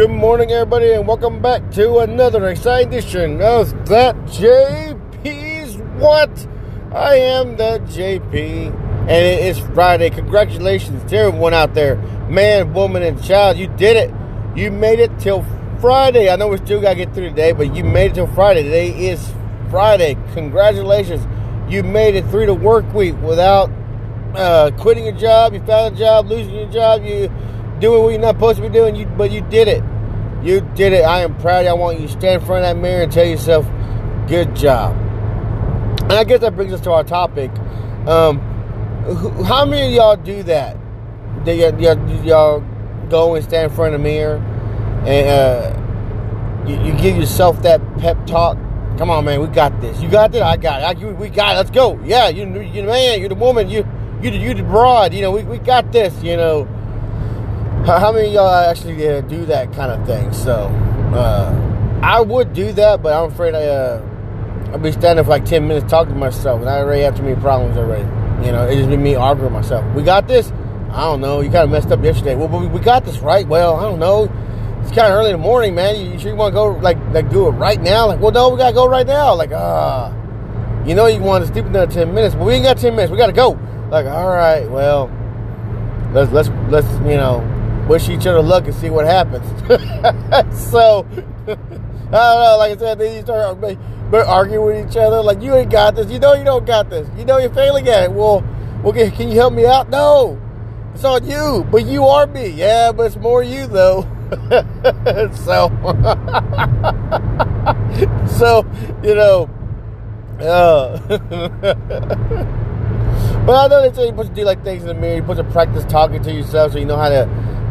Good morning, everybody, and welcome back to another exciting edition of That JP's What? I am that JP, and it is Friday. Congratulations to everyone out there, man, woman, and child. You did it. You made it till Friday. I know we still got to get through today, but you made it till Friday. Today is Friday. Congratulations. You made it through the work week without uh, quitting your job. You found a job, losing your job. You doing what you're not supposed to be doing, you, but you did it. You did it. I am proud. I want you to stand in front of that mirror and tell yourself, good job. And I guess that brings us to our topic. Um, how many of y'all do that? Do y'all, y'all go and stand in front of the mirror and uh, you, you, give yourself that pep talk? Come on, man, we got this. You got this. I got it. I, we got it. Let's go. Yeah, you, you the man. You're the woman. You, you, you the broad. You know, we, we got this. You know how many y'all actually uh, do that kind of thing? So, uh, I would do that, but I'm afraid I, uh, I'll be standing for like 10 minutes talking to myself, and I already have too many problems already. You know, it just be me arguing myself. We got this? I don't know. You kind of messed up yesterday. Well, but we got this, right? Well, I don't know. It's kind of early in the morning, man. You, you sure you want to go, like, like, do it right now? Like, well, no, we got to go right now. Like, ah. You know you want to sleep another 10 minutes, but we ain't got 10 minutes. We got to go. Like, all right, well, let's, let's, let's, you know, wish each other luck and see what happens. so, I don't know. Like I said, then you start arguing with each other. Like, you ain't got this. You know you don't got this. You know you're failing at it. Well, okay, can you help me out? No. It's on you. But you are me. Yeah, but it's more you, though. so, so, you know, uh, but I know they say supposed to do like things in the mirror. You're supposed to practice talking to yourself so you know how to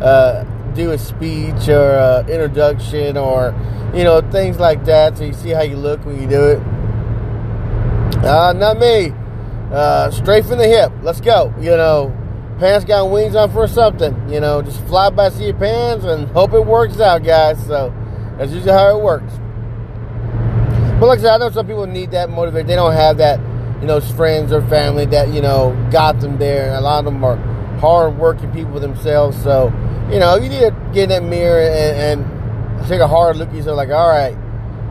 uh, do a speech or a introduction or you know things like that so you see how you look when you do it. Uh, not me. Uh, straight from the hip. Let's go. You know pants got wings on for something. You know just fly by see your pants and hope it works out guys. So that's usually how it works. But like I said I know some people need that motivation. They don't have that you know friends or family that you know got them there and a lot of them are hard working people themselves so you know, you need to get in that mirror and, and take a hard look at yourself. Like, all right,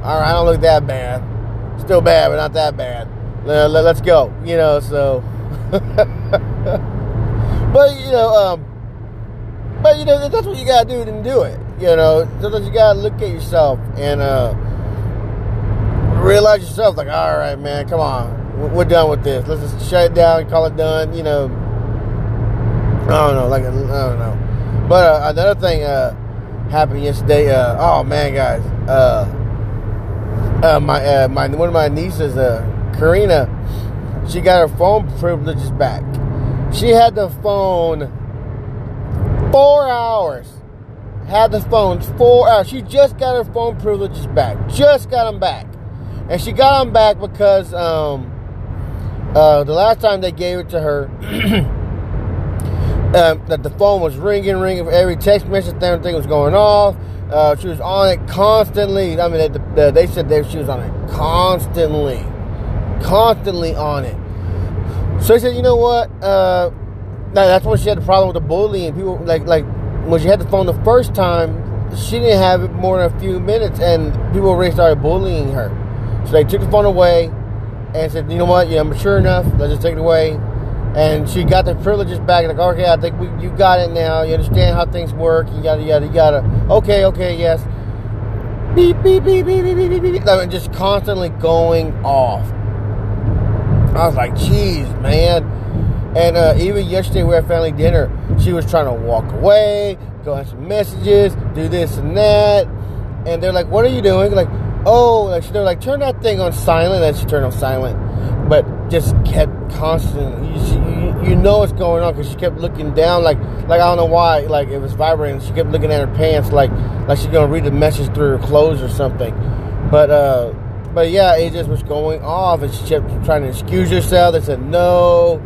all right, I don't look that bad. Still bad, but not that bad. Let, let, let's go. You know, so. but you know, um, but you know that's what you gotta do to do it. You know, sometimes you gotta look at yourself and uh, realize yourself. Like, all right, man, come on, we're done with this. Let's just shut it down, call it done. You know, I don't know, like I don't know. But uh, another thing uh, happened yesterday. Uh, oh man, guys, uh, uh, my uh, my one of my nieces, Karina, she got her phone privileges back. She had the phone four hours. Had the phone four hours. She just got her phone privileges back. Just got them back, and she got them back because um, the last time they gave it to her. um, that the phone was ringing, ringing. Every text message, everything was going off. Uh, she was on it constantly. I mean, they, they said that she was on it constantly, constantly on it. So they said, you know what? Uh, that's when she had the problem with the bullying. People like like when she had the phone the first time, she didn't have it more than a few minutes, and people already started bullying her. So they took the phone away and said, you know what? Yeah, I'm mature enough. Let's just take it away and she got the privileges back. Like, okay, I think we, you got it now. You understand how things work. You gotta, gotta, gotta. Okay, okay, yes. Beep, beep, beep, beep, beep, beep, beep, beep. Like, just constantly going off. I was like, geez, man. And uh, even yesterday, we had family dinner. She was trying to walk away, go answer messages, do this and that. And they're like, what are you doing? Like, oh, like, they're like, turn that thing on silent. And she turned on silent but just kept constantly. You, you, you know what's going on because she kept looking down, like like I don't know why, like it was vibrating. She kept looking at her pants, like like she's gonna read the message through her clothes or something. But uh, but yeah, it just was going off, and she kept trying to excuse herself. They said no,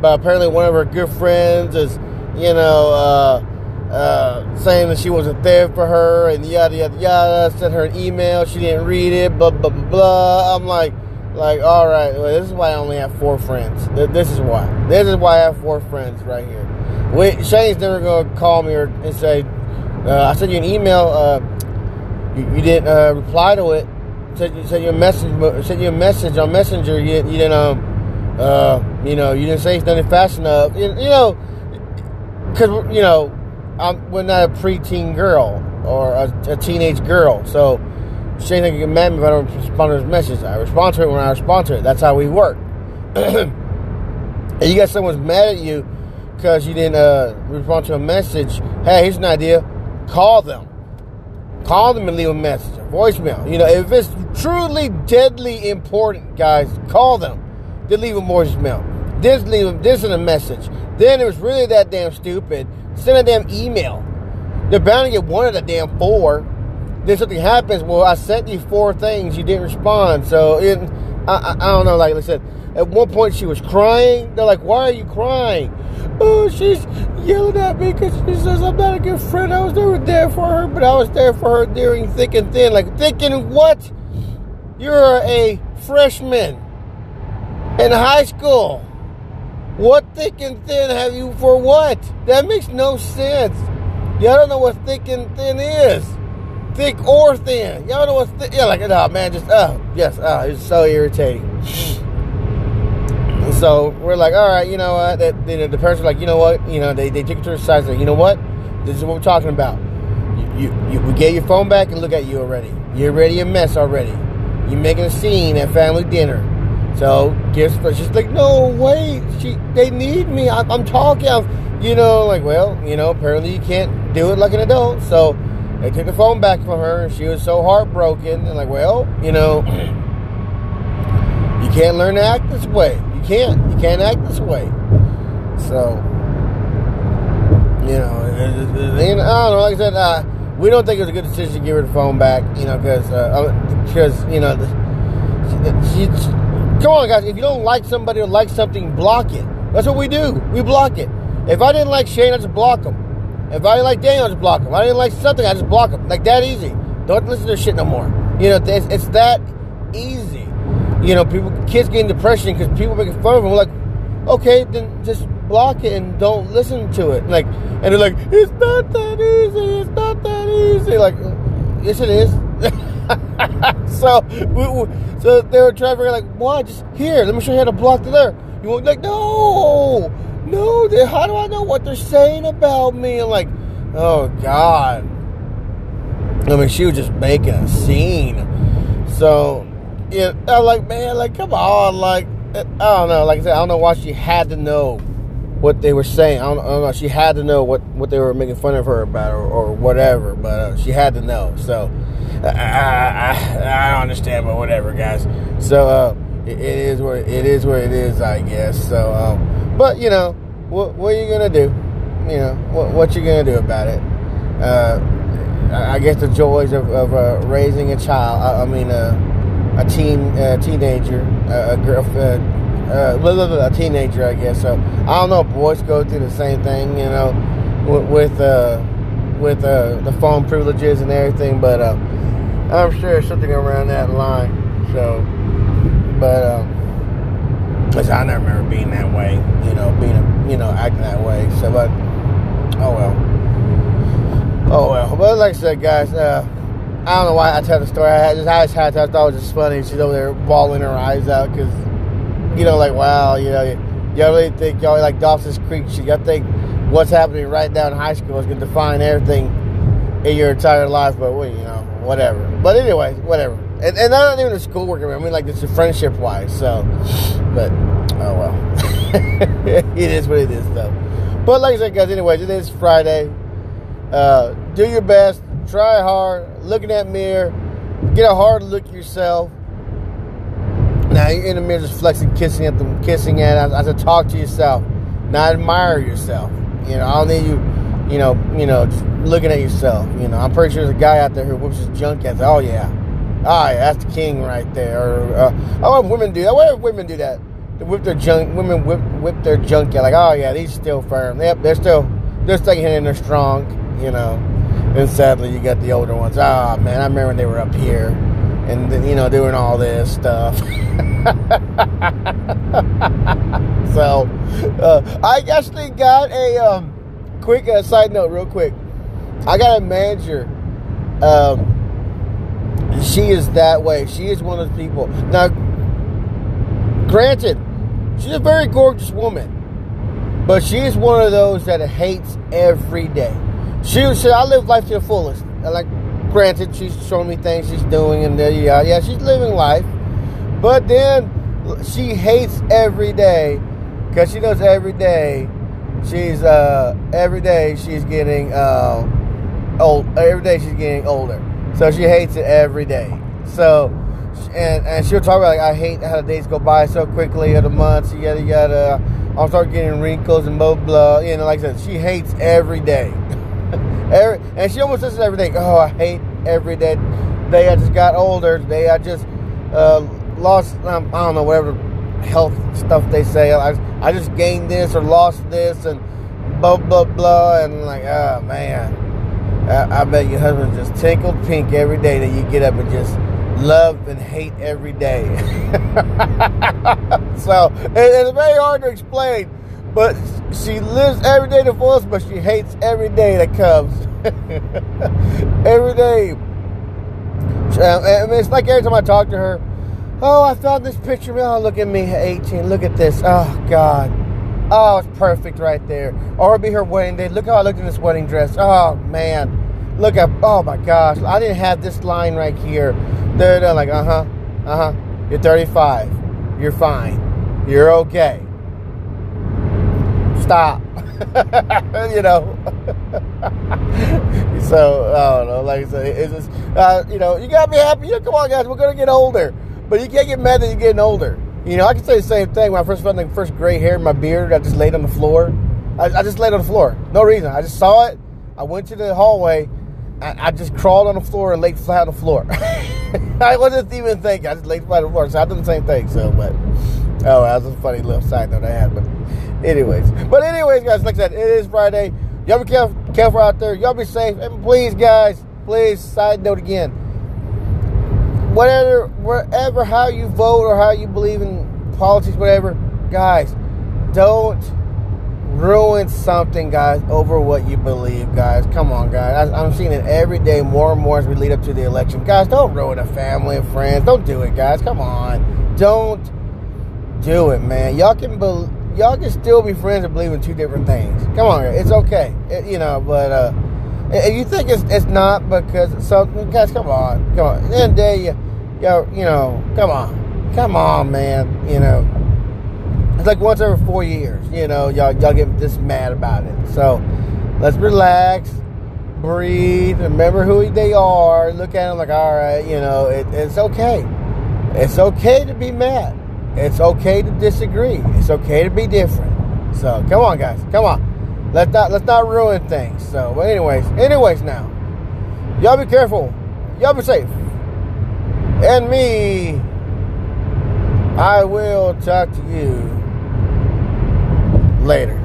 but apparently one of her good friends is, you know. Uh, uh, saying that she wasn't there for her and yada yada yada. Sent her an email, she didn't read it. Blah blah blah. I'm like, like, all right, well, this is why I only have four friends. This is why. This is why I have four friends right here. Wait, Shane's never gonna call me or and say, Uh, I sent you an email. Uh, you, you, didn't uh, reply to it. Sent you, sent you a message. Sent you a message on Messenger. You, you didn't. Um, uh, you know, you didn't say nothing fast enough. You, you know, because you know, I'm, we're not a preteen girl or a, a teenage girl, so she ain't gonna get mad me if I don't respond to his message. I respond to it when I respond to it. That's how we work. and you got someone's mad at you because you didn't uh, respond to a message. Hey, here's an idea. Call them. Call them and leave a message, a voicemail. You know, if it's truly deadly important, guys, call them. Then leave a voicemail. Then leave them this is a message. Then it was really that damn stupid. Send a damn email. They're bound to get one of the damn four. Then something happens. Well, I sent you four things. You didn't respond. So it, I, I, I don't know. Like I said, at one point she was crying. They're like, "Why are you crying?" Oh, she's yelling at me because she says I'm not a good friend. I was never there for her, but I was there for her during thick and thin. Like thinking what? You're a freshman in high school. What thick and thin have you for what? That makes no sense. Y'all don't know what thick and thin is. Thick or thin. Y'all don't know what thick. Yeah, like, oh man, just, oh, yes, oh, it's so irritating. So we're like, all right, you know what? That you know, the parents are like, you know what? You know, they, they took it to the side. Like, you know what? This is what we're talking about. You, you, you we get your phone back and look at you already. You're already a mess already. You're making a scene at family dinner. So gifts what? She's like, no, way, She, they need me. I, I'm talking. I'm, you know, like, well, you know, apparently you can't do it like an adult. So they took the phone back from her, and she was so heartbroken. And like, well, you know, you can't learn to act this way You can't. You can't act this way. So, you know, I don't know. Like I said, uh, we don't think it was a good decision to give her the phone back. You know, because because uh, you know, she, she, come on, guys. If you don't like somebody or like something, block it. That's what we do. We block it. If I didn't like Shane, I just block him. If I didn't like Daniel, I just block him. If I didn't like something, I just block him. Like that easy. Don't listen to shit no more. You know, it's, it's that easy you know, people, kids getting depression because people making fun of them. Like, okay, then just block it and don't listen to it. Like, and they're like, it's not that easy. It's not that easy. Like, uh, yes, it is. so, we, we, so they were driving like, why? Just here, let me show you how to block it there. You want like, no, no. They, how do I know what they're saying about me? Like, oh God. I mean, she was just making a scene. So yeah, I'm like, man, like, come on, like, I don't know. Like I said, I don't know why she had to know what they were saying. I don't, I don't know. She had to know what, what they were making fun of her about, or, or whatever. But uh, she had to know. So I, I, I, don't understand, but whatever, guys. So uh, it, it is what it is. What it is, I guess. So, um, but you know, what, what are you gonna do? You know, what, what you gonna do about it? Uh, I guess the joys of, of uh, raising a child. I, I mean, uh, a teen a teenager, a, a girl, uh, a teenager, I guess. So I don't know. Boys go through the same thing, you know, with with, uh, with uh, the phone privileges and everything. But uh, I'm sure something around that line. So, but um, cause I never remember being that way, you know, being a, you know acting that way. So, but oh well, oh well. But like I said, guys. Uh, I don't know why I tell the story. I just, I just had to, I thought it was just funny. She's over there bawling her eyes out because, you know, like, wow, you know, y'all really think, y'all like Dawson's Creek. shit. Y'all think what's happening right now in high school is going to define everything in your entire life, but, well, you know, whatever. But anyway, whatever. And, and not even the schoolwork, I mean, like, this is friendship wise, so, but, oh well. it is what it is, though. But like I said, guys, anyways, it is Friday. Uh, do your best try hard, look in that mirror, get a hard look yourself. Now you're in the mirror just flexing, kissing at them, kissing at. I, I said, talk to yourself, not admire yourself. You know, I don't need you, you know, you know, just looking at yourself. You know, I'm pretty sure there's a guy out there who whips his junk at. Oh yeah, oh yeah, that's the king right there. Or uh, oh, women do that. Why women do that? They whip their junk. Women whip whip their junk at. Like, oh yeah, these still firm. Yep, they're still they're sticking in there strong. You know. And sadly, you got the older ones. Ah, man, I remember when they were up here and, then, you know, doing all this stuff. so, uh, I actually got a um, quick uh, side note, real quick. I got a manager. Um, she is that way. She is one of those people. Now, granted, she's a very gorgeous woman, but she is one of those that hates every day. She said, "I live life to the fullest." Like, granted, she's showing me things she's doing, and there, yeah, yeah, she's living life. But then she hates every day because she knows every day she's uh every day she's getting uh old. Every day she's getting older. So she hates it every day. So, and and she'll talk about like I hate how the days go by so quickly, or the months. You gotta. I'll start getting wrinkles and blah blah. You know, like I said, she hates every day. Every, and she almost says every day. Oh, I hate every day. Day I just got older. Day I just uh, lost. Um, I don't know whatever health stuff they say. I I just gained this or lost this and blah blah blah. And like, oh man. I, I bet your husband just tinkled pink every day that you get up and just love and hate every day. so it, it's very hard to explain, but she lives every day to fullest, but she hates every day that comes. every day. Mean, it's like every time I talk to her, oh, I found this picture. Oh, look at me, 18. Look at this. Oh, God. Oh, it's perfect right there. Or it'll be her wedding day. Look how I looked in this wedding dress. Oh, man. Look at, oh my gosh. I didn't have this line right here. They're like, uh huh, uh huh. You're 35. You're fine. You're okay. Stop. you know. so, I don't know. Like I said, it's just, uh, you know, you gotta be happy. Know, come on, guys. We're gonna get older. But you can't get mad that you're getting older. You know, I can say the same thing. When I first found the first gray hair in my beard, I just laid on the floor. I, I just laid on the floor. No reason. I just saw it. I went to the hallway. I, I just crawled on the floor and laid flat on the floor. I wasn't even thinking. I just laid flat on the floor. So I did the same thing. So, but oh, that was a funny little side note I had. But anyways, but anyways, guys, like I said, it is Friday. Y'all be careful, careful out there. Y'all be safe. And please, guys, please. Side note again whatever, wherever, how you vote or how you believe in politics, whatever, guys, don't ruin something, guys, over what you believe, guys. Come on, guys. I, am seeing it every day more and more as we lead up to the election. Guys, don't ruin a family and friends. Don't do it, guys. Come on. Don't do it, man. Y'all can be, y'all can still be friends and believe in two different things. Come on, it's okay. It, you know, but uh if you think it's, it's not because something, guys, come on, come on. At the end of the day, you, you, you know, come on, come on, man. You know, it's like once every four years. You know, y'all y'all get this mad about it. So let's relax, breathe, remember who they are. Look at them like, all right, you know, it, it's okay. It's okay to be mad. It's okay to disagree. It's okay to be different. So come on, guys, come on. Let's not let's not ruin things. So, but anyways, anyways now, y'all be careful. Y'all be safe. And me, I will talk to you later.